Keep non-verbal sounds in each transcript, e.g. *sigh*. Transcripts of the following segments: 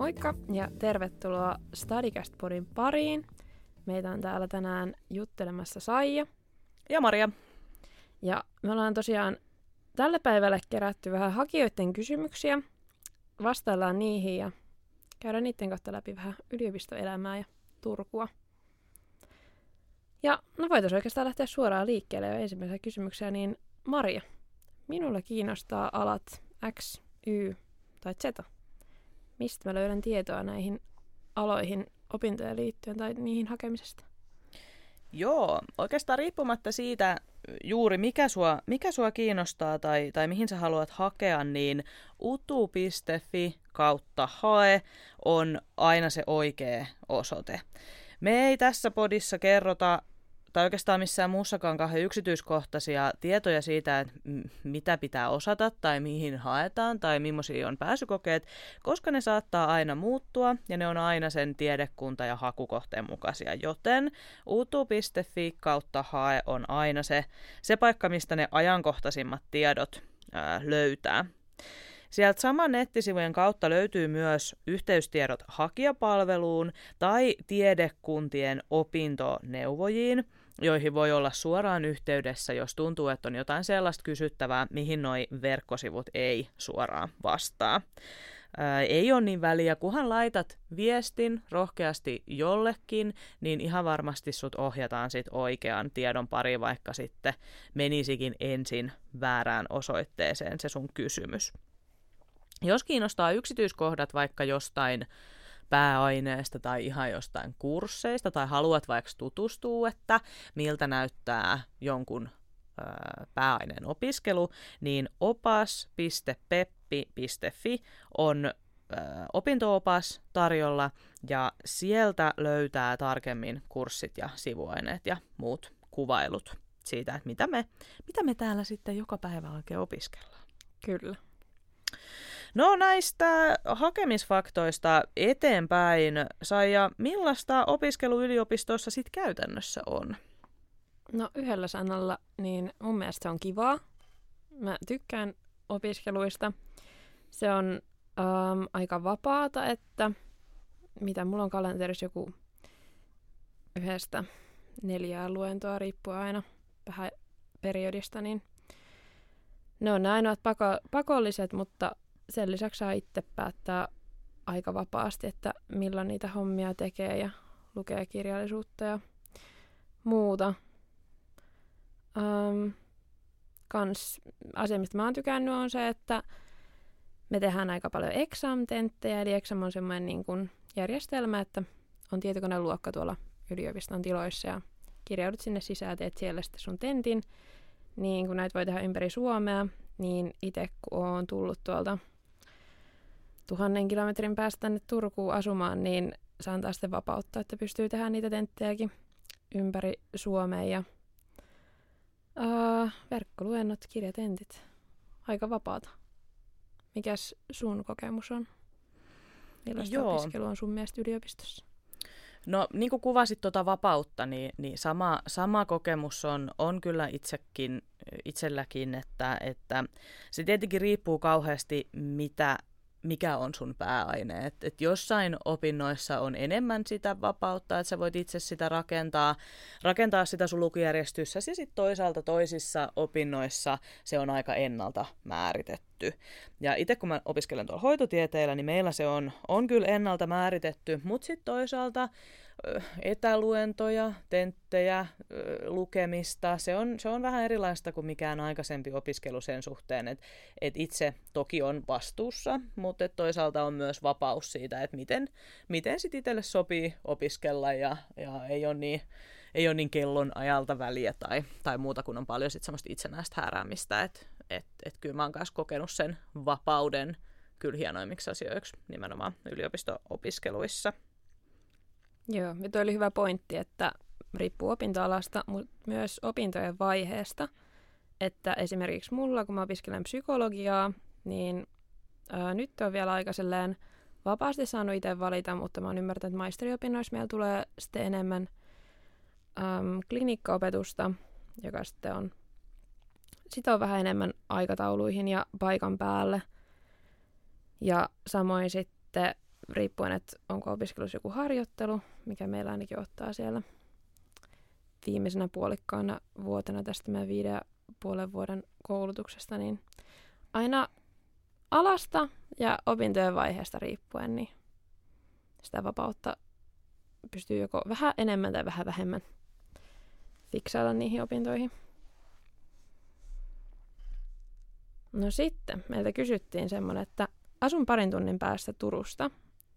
Moikka ja tervetuloa Stadicast-podin pariin. Meitä on täällä tänään juttelemassa Saija. Ja Maria. Ja me ollaan tosiaan tälle päivälle kerätty vähän hakijoiden kysymyksiä. Vastaillaan niihin ja käydään niiden kautta läpi vähän yliopistoelämää ja Turkua. Ja no voitaisiin oikeastaan lähteä suoraan liikkeelle jo ensimmäisenä kysymyksiä, niin Maria, minulla kiinnostaa alat X, Y tai Z. Mistä mä löydän tietoa näihin aloihin opintojen liittyen tai niihin hakemisesta? Joo, oikeastaan riippumatta siitä juuri mikä sua, mikä sua kiinnostaa tai, tai mihin sä haluat hakea, niin utu.fi kautta hae on aina se oikea osoite. Me ei tässä podissa kerrota tai oikeastaan missään muussakaan kahden yksityiskohtaisia tietoja siitä, että mitä pitää osata tai mihin haetaan tai millaisia on pääsykokeet, koska ne saattaa aina muuttua ja ne on aina sen tiedekunta- ja hakukohteen mukaisia, joten utu.fi kautta hae on aina se, se paikka, mistä ne ajankohtaisimmat tiedot ää, löytää. Sieltä saman nettisivujen kautta löytyy myös yhteystiedot hakijapalveluun tai tiedekuntien opintoneuvojiin – joihin voi olla suoraan yhteydessä, jos tuntuu, että on jotain sellaista kysyttävää, mihin noi verkkosivut ei suoraan vastaa. Ää, ei ole niin väliä, kunhan laitat viestin rohkeasti jollekin, niin ihan varmasti sut ohjataan sit oikean tiedon pari, vaikka sitten menisikin ensin väärään osoitteeseen se sun kysymys. Jos kiinnostaa yksityiskohdat vaikka jostain pääaineesta tai ihan jostain kursseista tai haluat vaikka tutustua, että miltä näyttää jonkun pääaineen opiskelu, niin opas.peppi.fi on opintoopas tarjolla ja sieltä löytää tarkemmin kurssit ja sivuaineet ja muut kuvailut siitä, että mitä me, mitä me täällä sitten joka päivä oikein opiskellaan. Kyllä. No näistä hakemisfaktoista eteenpäin, Saija, millaista opiskelu yliopistossa sitten käytännössä on? No yhdellä sanalla, niin mun mielestä se on kivaa. Mä tykkään opiskeluista. Se on ähm, aika vapaata, että mitä mulla on kalenterissa joku yhdestä neljää luentoa, riippuu aina vähän periodista, niin ne on ainoat pako- pakolliset, mutta sen lisäksi saa itse päättää aika vapaasti, että milloin niitä hommia tekee ja lukee kirjallisuutta ja muuta. Um, kans asia, mistä mä oon tykännyt, on se, että me tehdään aika paljon exam-tenttejä, eli exam on semmoinen niin kuin järjestelmä, että on tietokoneluokka tuolla yliopiston tiloissa ja kirjaudut sinne sisään, teet siellä sitten sun tentin, niin kun näitä voi tehdä ympäri Suomea, niin itse kun oon tullut tuolta tuhannen kilometrin päästä tänne Turkuun asumaan, niin saan taas sitten vapautta, että pystyy tehdä niitä tenttejäkin ympäri Suomea ja uh, verkkoluennot, kirjatentit. Aika vapaata. Mikäs sun kokemus on? Millaista Joo. opiskelu on sun mielestä yliopistossa? No niin kuin kuvasit tuota vapautta, niin, niin sama, sama kokemus on, on kyllä itsekin, itselläkin, että, että se tietenkin riippuu kauheasti, mitä mikä on sun pääaine. Et, et jossain opinnoissa on enemmän sitä vapautta, että sä voit itse sitä rakentaa, rakentaa sitä sun lukujärjestyssä, ja sitten toisaalta toisissa opinnoissa se on aika ennalta määritetty. Ja itse kun mä opiskelen tuolla hoitotieteellä, niin meillä se on, on kyllä ennalta määritetty, mutta sitten toisaalta etäluentoja, tenttejä, lukemista. Se on, se on vähän erilaista kuin mikään aikaisempi opiskelu sen suhteen, että et itse toki on vastuussa, mutta toisaalta on myös vapaus siitä, että miten, miten sit itselle sopii opiskella ja, ja ei ole niin, ei ole niin kellon ajalta väliä tai, tai muuta, kun on paljon sit semmoista itsenäistä hääräämistä, että et, et kyllä mä oon myös kokenut sen vapauden kyllä hienoimmiksi asioiksi nimenomaan yliopisto-opiskeluissa. Joo, ja toi oli hyvä pointti, että riippuu opintoalasta, mutta myös opintojen vaiheesta. Että esimerkiksi mulla, kun mä opiskelen psykologiaa, niin ää, nyt on vielä aika vapaasti saanut itse valita, mutta mä oon ymmärtänyt, että maisteriopinnoissa meillä tulee sitten enemmän äm, klinikkaopetusta, joka sitten on, sitä on vähän enemmän aikatauluihin ja paikan päälle. Ja samoin sitten riippuen, että onko opiskelussa joku harjoittelu, mikä meillä ainakin ottaa siellä viimeisenä puolikkaana vuotena tästä meidän viiden ja puolen vuoden koulutuksesta, niin aina alasta ja opintojen vaiheesta riippuen, niin sitä vapautta pystyy joko vähän enemmän tai vähän vähemmän fiksailla niihin opintoihin. No sitten meiltä kysyttiin semmoinen, että asun parin tunnin päästä Turusta.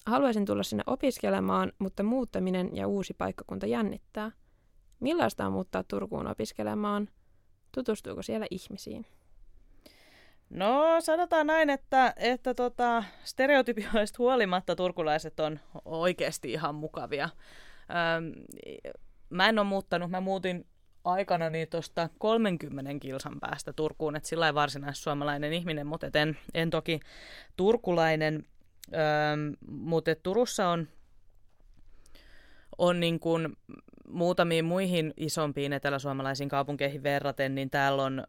Haluaisin tulla sinne opiskelemaan, mutta muuttaminen ja uusi paikkakunta jännittää. Millaista on muuttaa Turkuun opiskelemaan? Tutustuuko siellä ihmisiin? No sanotaan näin, että, että tota, stereotypioista huolimatta turkulaiset on oikeasti ihan mukavia. Öm, mä en ole muuttanut, mä muutin aikana niin tuosta 30 kilsan päästä Turkuun, että sillä varsinais suomalainen ihminen, mutta en, en toki turkulainen, öö, mutta Turussa on, on niin kuin muutamiin muihin isompiin eteläsuomalaisiin kaupunkeihin verraten, niin täällä on ö,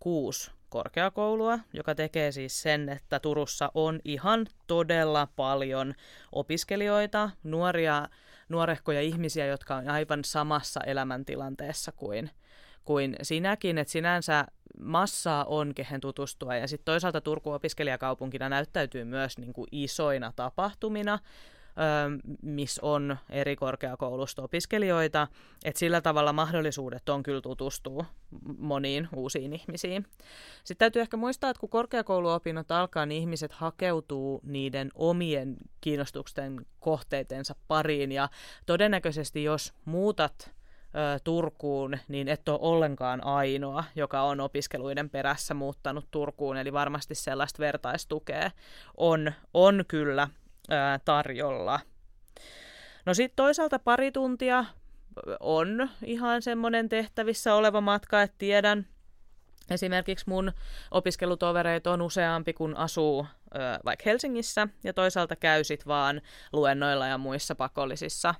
kuusi korkeakoulua, joka tekee siis sen, että Turussa on ihan todella paljon opiskelijoita, nuoria, nuorehkoja ihmisiä, jotka on aivan samassa elämäntilanteessa kuin, kuin sinäkin, että sinänsä massaa on, kehen tutustua. Ja sitten toisaalta Turku opiskelijakaupunkina näyttäytyy myös niin kuin isoina tapahtumina, missä on eri korkeakoulusta opiskelijoita, että sillä tavalla mahdollisuudet on kyllä tutustua moniin uusiin ihmisiin. Sitten täytyy ehkä muistaa, että kun korkeakouluopinnot alkaa, niin ihmiset hakeutuu niiden omien kiinnostuksen kohteitensa pariin, ja todennäköisesti jos muutat Turkuun, niin et ole ollenkaan ainoa, joka on opiskeluiden perässä muuttanut Turkuun, eli varmasti sellaista vertaistukea on, on kyllä ää, tarjolla. No sitten toisaalta pari tuntia on ihan semmoinen tehtävissä oleva matka, että tiedän, Esimerkiksi mun opiskelutovereita on useampi, kun asuu ö, vaikka Helsingissä, ja toisaalta käy sit vaan luennoilla ja muissa pakollisissa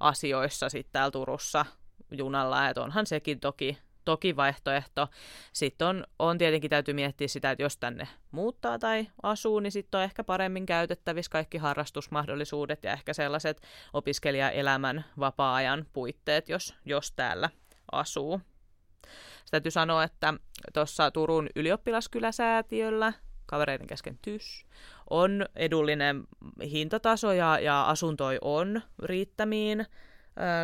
opintoasioissa sitten täällä Turussa junalla, että onhan sekin toki toki vaihtoehto. Sitten on, on tietenkin täytyy miettiä sitä, että jos tänne muuttaa tai asuu, niin sitten on ehkä paremmin käytettävissä kaikki harrastusmahdollisuudet ja ehkä sellaiset opiskelijaelämän vapaa-ajan puitteet, jos, jos täällä asuu. Sitten täytyy sanoa, että tuossa Turun ylioppilaskyläsäätiöllä, kavereiden kesken TYS, on edullinen hintataso ja, ja asuntoi on riittämiin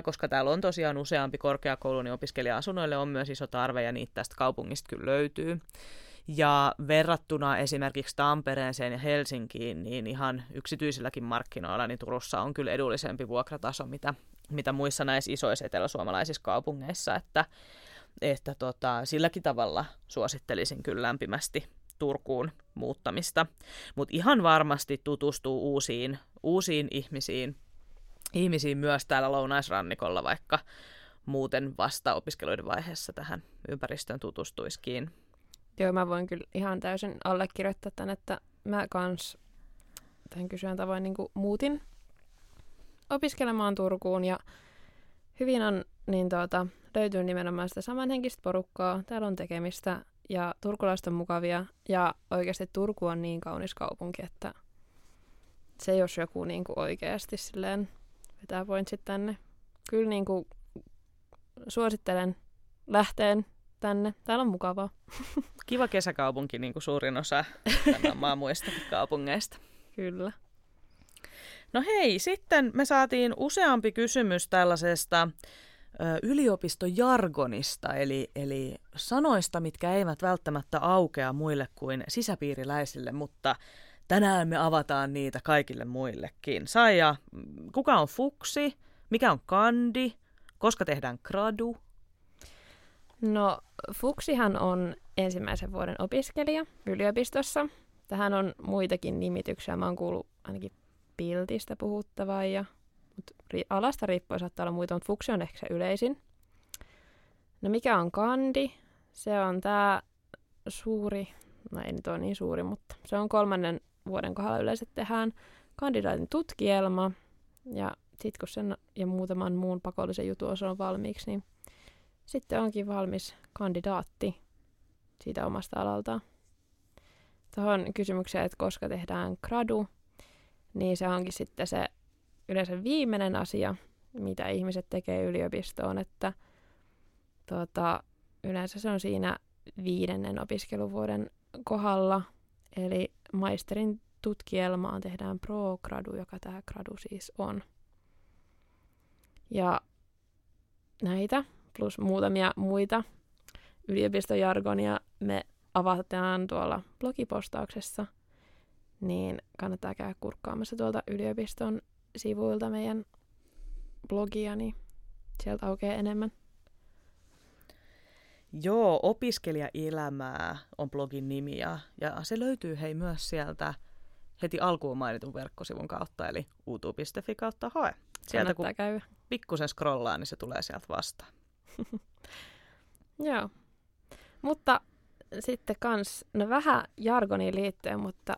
koska täällä on tosiaan useampi korkeakoulu, niin opiskelija-asunnoille on myös iso tarve ja niitä tästä kaupungista kyllä löytyy. Ja verrattuna esimerkiksi Tampereeseen ja Helsinkiin, niin ihan yksityisilläkin markkinoilla, niin Turussa on kyllä edullisempi vuokrataso, mitä, mitä muissa näissä isoissa eteläsuomalaisissa kaupungeissa, että, että tota, silläkin tavalla suosittelisin kyllä lämpimästi Turkuun muuttamista. Mutta ihan varmasti tutustuu uusiin, uusiin ihmisiin, ihmisiin myös täällä lounaisrannikolla, vaikka muuten vasta opiskeluiden vaiheessa tähän ympäristöön tutustuisikin. Joo, mä voin kyllä ihan täysin allekirjoittaa tämän, että mä kans tämän kysyjän tavoin niin muutin opiskelemaan Turkuun ja hyvin on niin tuota, löytyy nimenomaan sitä samanhenkistä porukkaa. Täällä on tekemistä ja turkulaiset on mukavia ja oikeasti Turku on niin kaunis kaupunki, että se jos joku niin kuin oikeasti silleen vetää pointsit tänne. Kyllä niin kuin suosittelen lähteen tänne. Täällä on mukavaa. *laughs* Kiva kesäkaupunki, niin kuin suurin osa *laughs* maan muista kaupungeista. Kyllä. No hei, sitten me saatiin useampi kysymys tällaisesta yliopistojargonista, eli, eli sanoista, mitkä eivät välttämättä aukea muille kuin sisäpiiriläisille, mutta Tänään me avataan niitä kaikille muillekin. Saija, kuka on fuksi? Mikä on kandi? Koska tehdään gradu? No, fuksihan on ensimmäisen vuoden opiskelija yliopistossa. Tähän on muitakin nimityksiä. Mä oon kuullut ainakin piltistä puhuttavaa ja mutta alasta riippuen saattaa olla muita, mutta fuksi on ehkä se yleisin. No mikä on kandi? Se on tämä suuri, no ei nyt ole niin suuri, mutta se on kolmannen vuoden kohdalla yleensä tehdään kandidaatin tutkielma, ja sitten kun sen ja muutaman muun pakollisen jutun osa on valmiiksi, niin sitten onkin valmis kandidaatti siitä omasta alalta. Tuohon kysymykseen, että koska tehdään gradu, niin se onkin sitten se yleensä viimeinen asia, mitä ihmiset tekee yliopistoon, että tuota, yleensä se on siinä viidennen opiskeluvuoden kohdalla, eli maisterin tutkielmaan tehdään pro-gradu, joka tämä gradu siis on. Ja näitä plus muutamia muita yliopistojargonia me avataan tuolla blogipostauksessa, niin kannattaa käydä kurkkaamassa tuolta yliopiston sivuilta meidän blogia, niin sieltä aukeaa enemmän. Joo, opiskelijaelämää on blogin nimi ja, ja se löytyy hei myös sieltä heti alkuun mainitun verkkosivun kautta, eli utu.fi kautta hae. Sieltä kun käydä. pikkusen scrollaa, niin se tulee sieltä vastaan. *laughs* Joo. Mutta sitten kans, no vähän jargoniin liittyen, mutta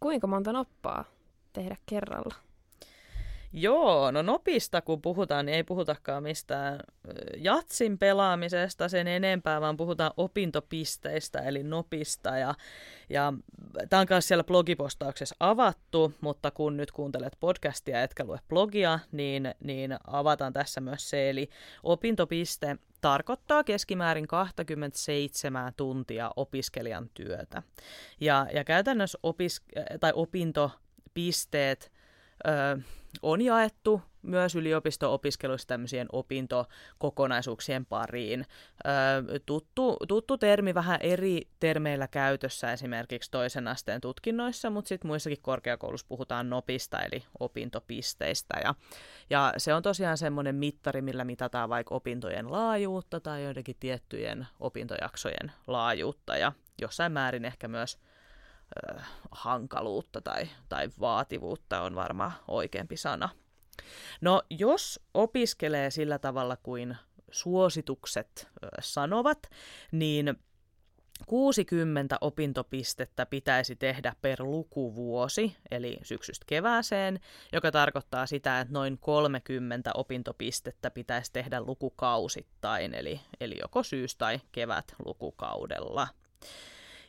kuinka monta noppaa tehdä kerralla? Joo, no nopista kun puhutaan, niin ei puhutakaan mistään jatsin pelaamisesta sen enempää, vaan puhutaan opintopisteistä eli nopista. Ja, ja tämä on myös siellä blogipostauksessa avattu, mutta kun nyt kuuntelet podcastia etkä lue blogia, niin, niin avataan tässä myös se. Eli opintopiste tarkoittaa keskimäärin 27 tuntia opiskelijan työtä. Ja, ja käytännössä opis- tai opintopisteet ö, on jaettu myös yliopisto-opiskeluissa tämmöisien opintokokonaisuuksien pariin. Ö, tuttu, tuttu termi vähän eri termeillä käytössä esimerkiksi toisen asteen tutkinnoissa, mutta sitten muissakin korkeakoulussa puhutaan nopista eli opintopisteistä. Ja, ja se on tosiaan semmoinen mittari, millä mitataan vaikka opintojen laajuutta tai joidenkin tiettyjen opintojaksojen laajuutta ja jossain määrin ehkä myös hankaluutta tai, tai vaativuutta on varmaan oikeampi sana. No, jos opiskelee sillä tavalla kuin suositukset sanovat, niin 60 opintopistettä pitäisi tehdä per lukuvuosi, eli syksystä kevääseen, joka tarkoittaa sitä, että noin 30 opintopistettä pitäisi tehdä lukukausittain, eli, eli joko syys- tai kevät lukukaudella.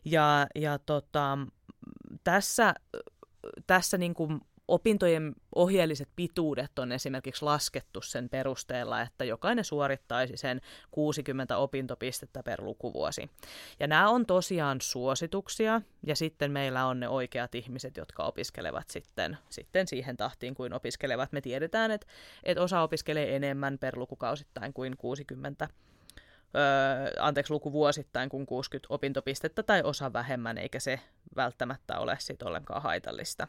Ja, ja tota, tässä, tässä niin kuin opintojen ohjeelliset pituudet on esimerkiksi laskettu sen perusteella, että jokainen suorittaisi sen 60 opintopistettä per lukuvuosi. Ja nämä on tosiaan suosituksia, ja sitten meillä on ne oikeat ihmiset, jotka opiskelevat sitten, sitten siihen tahtiin kuin opiskelevat. Me tiedetään, että, että osa opiskelee enemmän per lukukausittain kuin 60 öö, anteeksi, luku vuosittain kuin 60 opintopistettä tai osa vähemmän, eikä se välttämättä ole sit ollenkaan haitallista.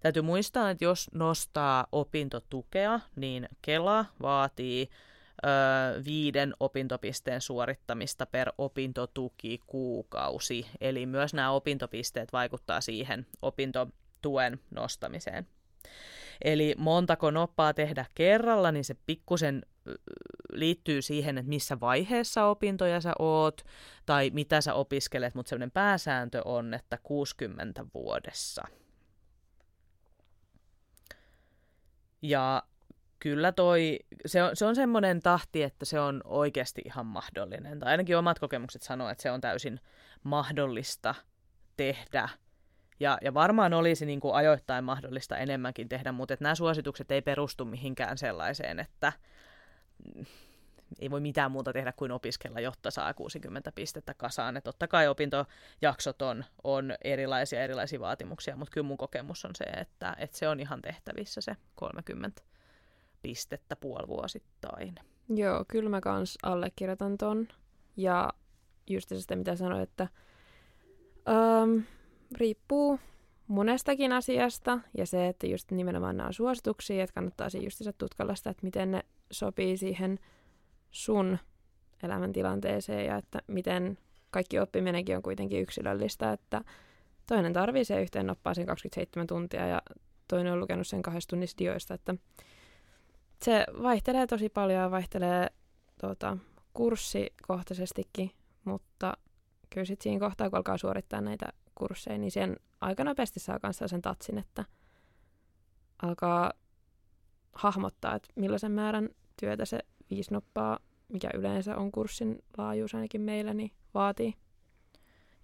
Täytyy muistaa, että jos nostaa opintotukea, niin Kela vaatii ö, viiden opintopisteen suorittamista per opintotuki kuukausi. Eli myös nämä opintopisteet vaikuttaa siihen opintotuen nostamiseen. Eli montako noppaa tehdä kerralla, niin se pikkusen liittyy siihen, että missä vaiheessa opintoja sä oot tai mitä sä opiskelet, mutta sellainen pääsääntö on, että 60 vuodessa. Ja kyllä toi, se on, se on semmoinen tahti, että se on oikeasti ihan mahdollinen. Tai ainakin omat kokemukset sanoo, että se on täysin mahdollista tehdä – ja, ja varmaan olisi niin kuin ajoittain mahdollista enemmänkin tehdä, mutta nämä suositukset ei perustu mihinkään sellaiseen, että ei voi mitään muuta tehdä kuin opiskella, jotta saa 60 pistettä kasaan. että totta kai opintojaksot on, on erilaisia, erilaisia vaatimuksia, mutta kyllä mun kokemus on se, että, että se on ihan tehtävissä se 30 pistettä puolivuosittain. Joo, kyllä mä kans allekirjoitan ton. Ja just sitä, mitä sanoin, että um, riippuu monestakin asiasta ja se, että just nimenomaan nämä on suosituksia, että kannattaa just tutkalla sitä, että miten ne sopii siihen sun elämäntilanteeseen ja että miten kaikki oppiminenkin on kuitenkin yksilöllistä, että toinen tarvii se yhteen noppaa sen 27 tuntia ja toinen on lukenut sen kahdesta tunnista dioista, että se vaihtelee tosi paljon ja vaihtelee tuota, kurssikohtaisestikin, mutta kyllä sitten siinä kohtaa, kun alkaa suorittaa näitä kursseja, niin sen aika nopeasti saa kanssa sen tatsin, että alkaa hahmottaa, että millaisen määrän työtä se viisi noppaa, mikä yleensä on kurssin laajuus ainakin meillä, niin vaatii.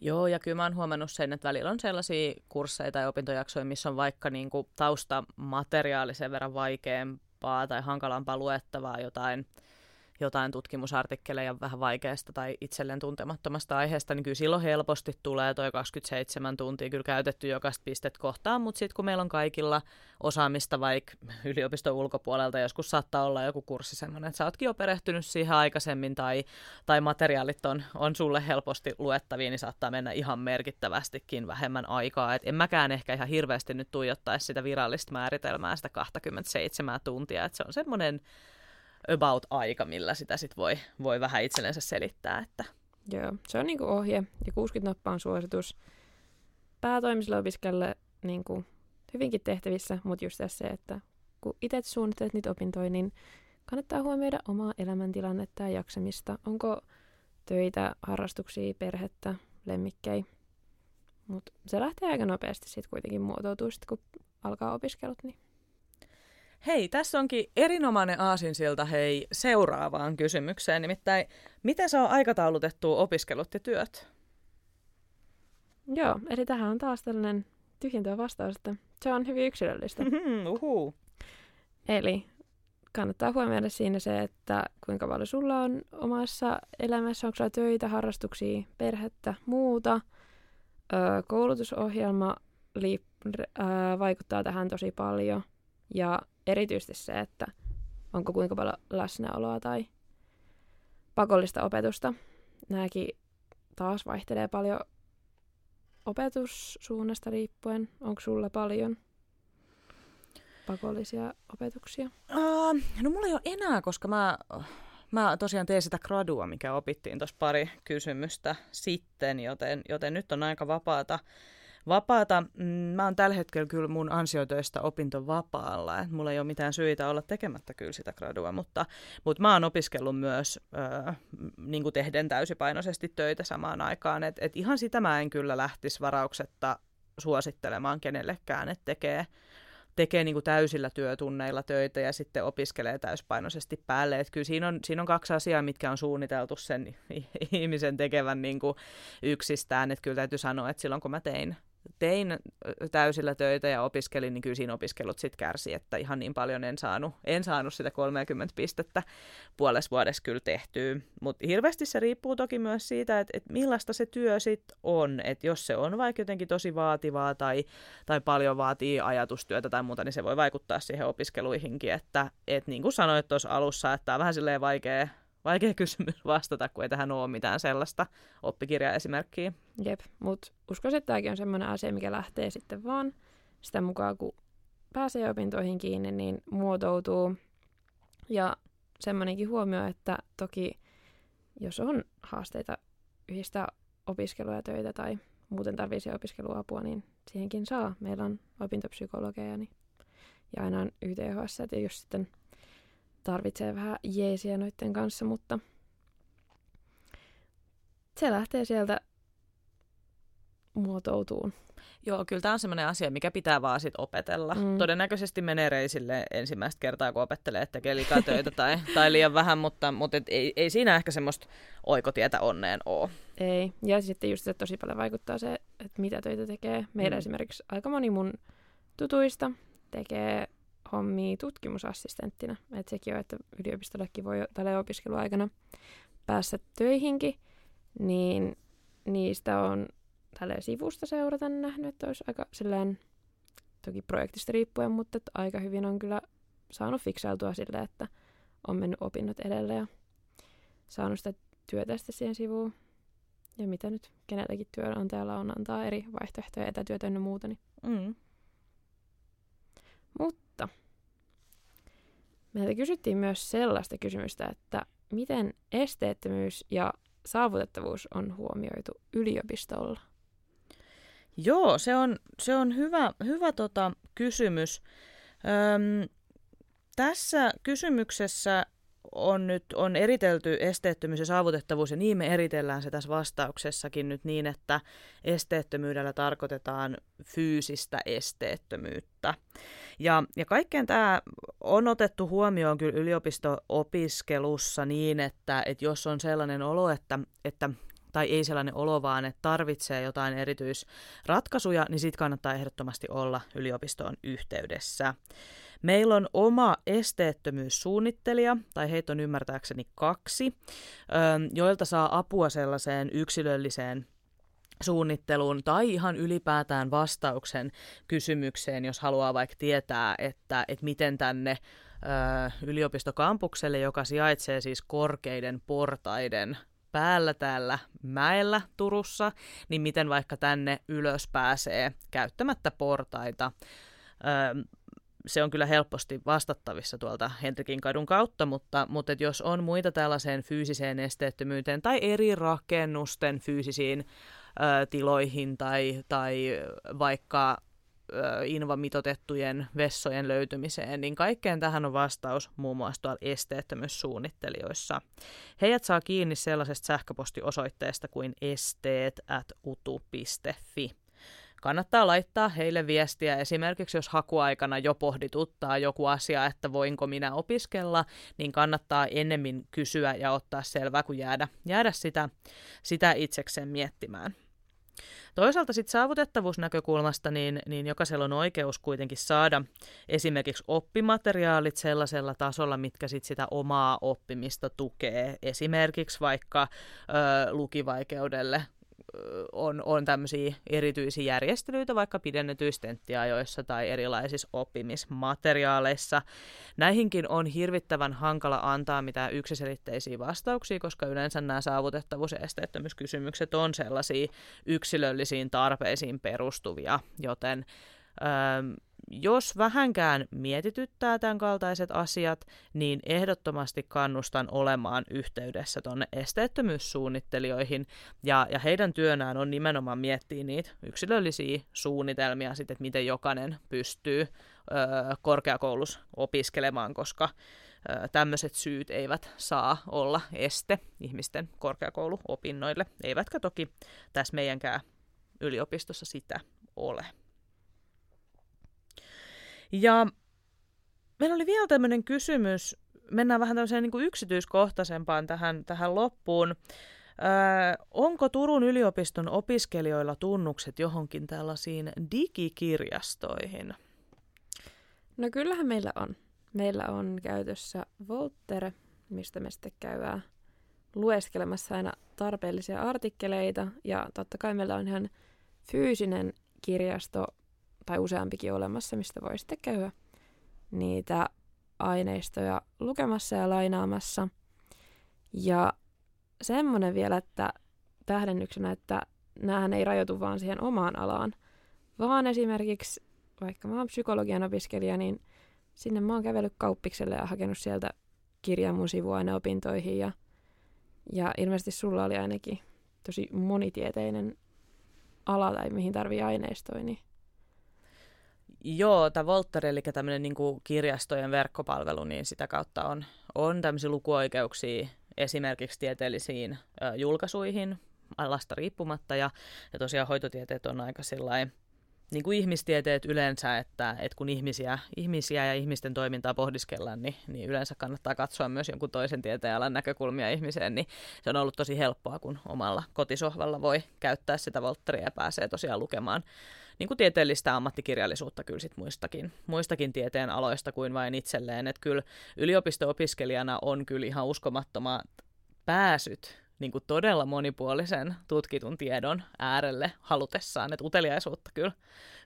Joo, ja kyllä mä oon huomannut sen, että välillä on sellaisia kursseja tai opintojaksoja, missä on vaikka niin kuin taustamateriaali sen verran vaikeampaa tai hankalampaa luettavaa jotain jotain tutkimusartikkeleja vähän vaikeasta tai itselleen tuntemattomasta aiheesta, niin kyllä silloin helposti tulee toi 27 tuntia kyllä käytetty jokaista pistet kohtaan, mutta sitten kun meillä on kaikilla osaamista vaikka yliopiston ulkopuolelta, joskus saattaa olla joku kurssi semmoinen, että sä ootkin jo perehtynyt siihen aikaisemmin tai, tai materiaalit on, on sulle helposti luettavia, niin saattaa mennä ihan merkittävästikin vähemmän aikaa. Et en mäkään ehkä ihan hirveästi nyt tuijottaisi sitä virallista määritelmää, sitä 27 tuntia, että se on semmoinen about aika, millä sitä sit voi, voi vähän itsellensä selittää. Että. Joo, se on niinku ohje ja 60 nappaa on suositus päätoimiselle opiskelijalle niinku hyvinkin tehtävissä, mutta just tässä se, että kun itse suunnittelet niitä opintoja, niin kannattaa huomioida omaa elämäntilannetta ja jaksamista. Onko töitä, harrastuksia, perhettä, lemmikkejä. Mutta se lähtee aika nopeasti sitten kuitenkin muotoutuu, sit, kun alkaa opiskelut. Niin Hei, tässä onkin erinomainen aasinsilta hei seuraavaan kysymykseen. Nimittäin, miten saa aikataulutettua opiskelut ja työt? Joo, eli tähän on taas tällainen tyhjentävä vastaus, että se on hyvin yksilöllistä. Mm-hmm, uhu. Eli kannattaa huomioida siinä se, että kuinka paljon sulla on omassa elämässä, onko sulla töitä, harrastuksia, perhettä, muuta. Öö, koulutusohjelma liip- öö, vaikuttaa tähän tosi paljon. Ja erityisesti se, että onko kuinka paljon läsnäoloa tai pakollista opetusta. Nämäkin taas vaihtelee paljon opetussuunnasta riippuen. Onko sulla paljon pakollisia opetuksia? Uh, no mulla ei ole enää, koska mä, mä tosiaan teen sitä gradua, mikä opittiin tuossa pari kysymystä sitten, joten, joten nyt on aika vapaata vapaata. Mm, mä oon tällä hetkellä kyllä mun ansiotöistä opintovapaalla, että mulla ei ole mitään syitä olla tekemättä kyllä sitä gradua, mutta, mutta mä oon opiskellut myös äh, niin kuin tehden täysipainoisesti töitä samaan aikaan, että et ihan sitä mä en kyllä lähtisi varauksetta suosittelemaan kenellekään, että tekee, tekee niin kuin täysillä työtunneilla töitä ja sitten opiskelee täyspainoisesti päälle. Että kyllä siinä on, siinä on kaksi asiaa, mitkä on suunniteltu sen *laughs* ihmisen tekevän niin kuin yksistään. Että kyllä täytyy sanoa, että silloin kun mä tein tein täysillä töitä ja opiskelin, niin kyllä siinä opiskelut sitten kärsi, että ihan niin paljon en saanut, en saanut sitä 30 pistettä puolessa vuodessa kyllä tehtyä. Mutta hirveästi se riippuu toki myös siitä, että, että millaista se työ sitten on. Että jos se on vaikka jotenkin tosi vaativaa tai, tai paljon vaatii ajatustyötä tai muuta, niin se voi vaikuttaa siihen opiskeluihinkin. Että et niin kuin sanoit tuossa alussa, että tämä on vähän silleen vaikea vaikea *laughs* kysymys vastata, kun ei tähän ole mitään sellaista oppikirjaesimerkkiä. Jep, mutta uskoisin, että tämäkin on sellainen asia, mikä lähtee sitten vaan sitä mukaan, kun pääsee opintoihin kiinni, niin muotoutuu. Ja semmoinenkin huomio, että toki jos on haasteita yhdistää opiskelua ja töitä tai muuten tarvitsee opiskeluapua, niin siihenkin saa. Meillä on opintopsykologeja niin, ja aina on YTHS, ja jos sitten tarvitsee vähän jeesiä noiden kanssa, mutta se lähtee sieltä muotoutuun. Joo, kyllä tämä on sellainen asia, mikä pitää vaan sit opetella. Mm. Todennäköisesti menee reisille ensimmäistä kertaa, kun opettelee, että tekee liikaa töitä tai, *laughs* tai liian vähän, mutta, mutta et ei, ei siinä ehkä semmoista oikotietä onneen ole. Ei, ja sitten just se tosi paljon vaikuttaa se, että mitä töitä tekee. Meillä mm. esimerkiksi aika moni mun tutuista tekee hommia tutkimusassistenttina. Että sekin on, että yliopistollekin voi tällä opiskeluaikana päästä töihinkin, niin niistä on tällä sivusta seurata nähnyt, että olisi aika silleen, toki projektista riippuen, mutta että aika hyvin on kyllä saanut fiksailtua sille, että on mennyt opinnot edelle ja saanut sitä työtä sitten siihen sivuun. Ja mitä nyt kenellekin työnantajalla on antaa eri vaihtoehtoja, etätyötä ja muuta. Niin. Mm. Mutta Meiltä kysyttiin myös sellaista kysymystä, että miten esteettömyys ja saavutettavuus on huomioitu yliopistolla? Joo, se on, se on hyvä, hyvä tota, kysymys. Öm, tässä kysymyksessä on nyt on eritelty esteettömyys ja saavutettavuus, ja niin me eritellään se tässä vastauksessakin nyt niin, että esteettömyydellä tarkoitetaan fyysistä esteettömyyttä. Ja, ja kaikkeen tämä on otettu huomioon kyllä yliopisto-opiskelussa niin, että, että jos on sellainen olo, että, että tai ei sellainen olo, vaan että tarvitsee jotain erityisratkaisuja, niin sitten kannattaa ehdottomasti olla yliopistoon yhteydessä. Meillä on oma esteettömyyssuunnittelija, tai heitä on ymmärtääkseni kaksi, joilta saa apua sellaiseen yksilölliseen suunnitteluun tai ihan ylipäätään vastauksen kysymykseen, jos haluaa vaikka tietää, että, että miten tänne yliopistokampukselle, joka sijaitsee siis korkeiden portaiden päällä täällä mäellä Turussa, niin miten vaikka tänne ylös pääsee käyttämättä portaita. Se on kyllä helposti vastattavissa tuolta Henrikin kadun kautta, mutta, mutta jos on muita tällaiseen fyysiseen esteettömyyteen tai eri rakennusten fyysisiin ö, tiloihin tai, tai vaikka invamitotettujen vessojen löytymiseen, niin kaikkeen tähän on vastaus muun muassa tuolla esteettömyyssuunnittelijoissa. Heidät saa kiinni sellaisesta sähköpostiosoitteesta kuin esteet.utu.fi. Kannattaa laittaa heille viestiä esimerkiksi, jos hakuaikana jo pohdituttaa joku asia, että voinko minä opiskella, niin kannattaa ennemmin kysyä ja ottaa selvää kuin jäädä, jäädä sitä, sitä itsekseen miettimään. Toisaalta sitten saavutettavuusnäkökulmasta, niin, niin jokaisella on oikeus kuitenkin saada esimerkiksi oppimateriaalit sellaisella tasolla, mitkä sit sitä omaa oppimista tukee. Esimerkiksi vaikka ö, lukivaikeudelle on, on tämmöisiä erityisiä järjestelyitä vaikka pidennetyistenttioissa tai erilaisissa oppimismateriaaleissa. Näihinkin on hirvittävän hankala antaa mitään yksiselitteisiä vastauksia, koska yleensä nämä saavutettavuus- ja esteettömyyskysymykset on sellaisia yksilöllisiin tarpeisiin perustuvia, joten jos vähänkään mietityttää tämän kaltaiset asiat, niin ehdottomasti kannustan olemaan yhteydessä tuonne esteettömyyssuunnittelijoihin. Ja, ja heidän työnään on nimenomaan miettiä niitä yksilöllisiä suunnitelmia, sit, että miten jokainen pystyy ö, korkeakoulussa opiskelemaan, koska tämmöiset syyt eivät saa olla este ihmisten korkeakouluopinnoille, eivätkä toki tässä meidänkään yliopistossa sitä ole. Ja meillä oli vielä tämmöinen kysymys, mennään vähän tämmöiseen niin kuin yksityiskohtaisempaan tähän, tähän loppuun. Öö, onko Turun yliopiston opiskelijoilla tunnukset johonkin tällaisiin digikirjastoihin? No kyllähän meillä on. Meillä on käytössä Voltere, mistä me sitten käydään lueskelemassa aina tarpeellisia artikkeleita. Ja totta kai meillä on ihan fyysinen kirjasto tai useampikin olemassa, mistä voi sitten käydä niitä aineistoja lukemassa ja lainaamassa. Ja semmoinen vielä, että tähdennyksenä, että näähän ei rajoitu vaan siihen omaan alaan, vaan esimerkiksi, vaikka mä oon psykologian opiskelija, niin sinne mä oon kävellyt kauppikselle ja hakenut sieltä kirjan mun sivuaineopintoihin ja, ja ilmeisesti sulla oli ainakin tosi monitieteinen ala tai mihin tarvii aineistoja, niin Joo, tämä Volter, eli tämmöinen niin kirjastojen verkkopalvelu, niin sitä kautta on, on tämmöisiä lukuoikeuksia esimerkiksi tieteellisiin ö, julkaisuihin alasta riippumatta, ja, ja tosiaan hoitotieteet on aika sellainen niin kuin ihmistieteet yleensä, että, että kun ihmisiä, ihmisiä ja ihmisten toimintaa pohdiskellaan, niin, niin yleensä kannattaa katsoa myös jonkun toisen tieteenalan näkökulmia ihmiseen, niin se on ollut tosi helppoa, kun omalla kotisohvalla voi käyttää sitä Voltteria ja pääsee tosiaan lukemaan niin kuin tieteellistä ammattikirjallisuutta kyllä sit muistakin, muistakin tieteen aloista kuin vain itselleen. Että kyllä yliopisto-opiskelijana on kyllä ihan uskomattomat pääsyt niin kuin todella monipuolisen tutkitun tiedon äärelle halutessaan. Että uteliaisuutta kyllä,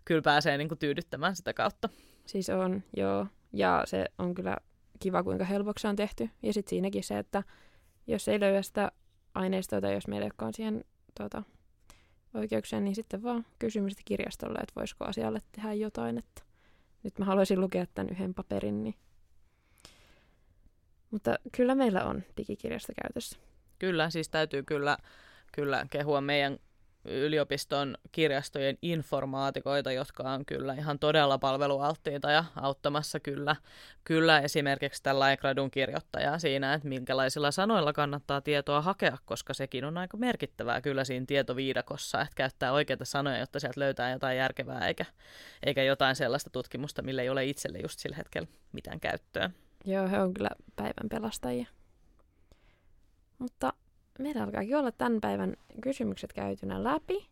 kyllä pääsee niin kuin tyydyttämään sitä kautta. Siis on, joo. Ja se on kyllä kiva, kuinka helpoksi on tehty. Ja sitten siinäkin se, että jos ei löyä sitä aineistoa tai jos meillä on siihen tota, oikeuksia, niin sitten vaan kysymystä kirjastolle, että voisiko asialle tehdä jotain. Että nyt mä haluaisin lukea tämän yhden paperin. Niin. Mutta kyllä meillä on digikirjasto käytössä. Kyllä, siis täytyy kyllä, kyllä kehua meidän yliopiston kirjastojen informaatikoita, jotka on kyllä ihan todella palvelualttiita ja auttamassa kyllä, kyllä esimerkiksi tällä gradun kirjoittajaa siinä, että minkälaisilla sanoilla kannattaa tietoa hakea, koska sekin on aika merkittävää kyllä siinä tietoviidakossa, että käyttää oikeita sanoja, jotta sieltä löytää jotain järkevää, eikä, eikä jotain sellaista tutkimusta, millä ei ole itselle just sillä hetkellä mitään käyttöä. Joo, he on kyllä päivän pelastajia. Mutta meillä alkaakin olla tämän päivän kysymykset käytynä läpi.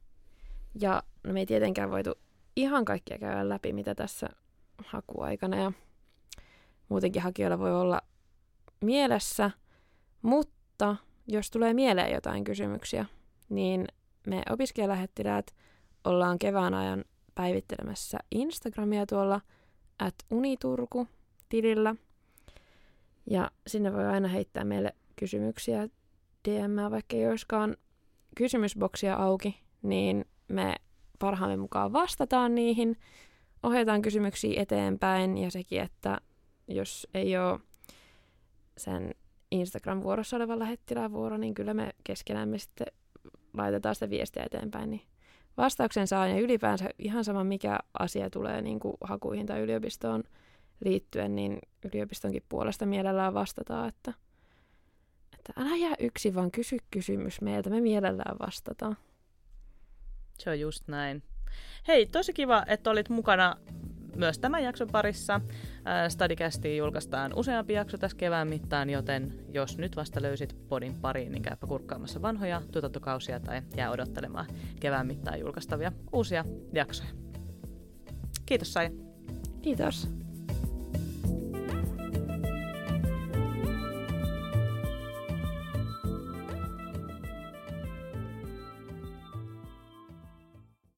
Ja no me ei tietenkään voitu ihan kaikkia käydä läpi, mitä tässä hakuaikana ja muutenkin hakijoilla voi olla mielessä, mutta jos tulee mieleen jotain kysymyksiä, niin me opiskelijalähettiläät ollaan kevään ajan päivittelemässä Instagramia tuolla at uniturku-tilillä. Ja sinne voi aina heittää meille kysymyksiä DM, vaikka ei olisikaan kysymysboksia auki, niin me parhaamme mukaan vastataan niihin, ohjataan kysymyksiä eteenpäin ja sekin, että jos ei ole sen Instagram-vuorossa oleva lähettilään vuoro, niin kyllä me keskenämme sitten laitetaan sitä viestiä eteenpäin, niin vastauksen saa ja ylipäänsä ihan sama mikä asia tulee niin kuin hakuihin tai yliopistoon liittyen, niin yliopistonkin puolesta mielellään vastataan, että, että älä jää yksin, vaan kysy kysymys meiltä, me mielellään vastataan. Se on just näin. Hei, tosi kiva, että olit mukana myös tämän jakson parissa. Stadikästi julkaistaan useampi jakso tässä kevään mittaan, joten jos nyt vasta löysit podin pariin, niin käypä kurkkaamassa vanhoja tuotantokausia tai jää odottelemaan kevään mittaan julkaistavia uusia jaksoja. Kiitos Sai. Kiitos.